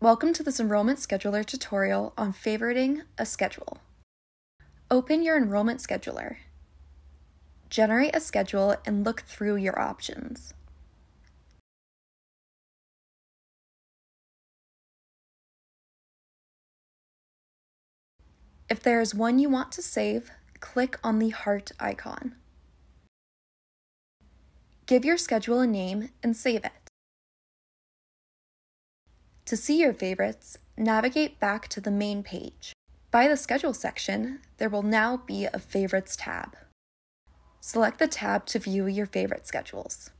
Welcome to this Enrollment Scheduler tutorial on favoriting a schedule. Open your Enrollment Scheduler. Generate a schedule and look through your options. If there is one you want to save, click on the heart icon. Give your schedule a name and save it. To see your favorites, navigate back to the main page. By the Schedule section, there will now be a Favorites tab. Select the tab to view your favorite schedules.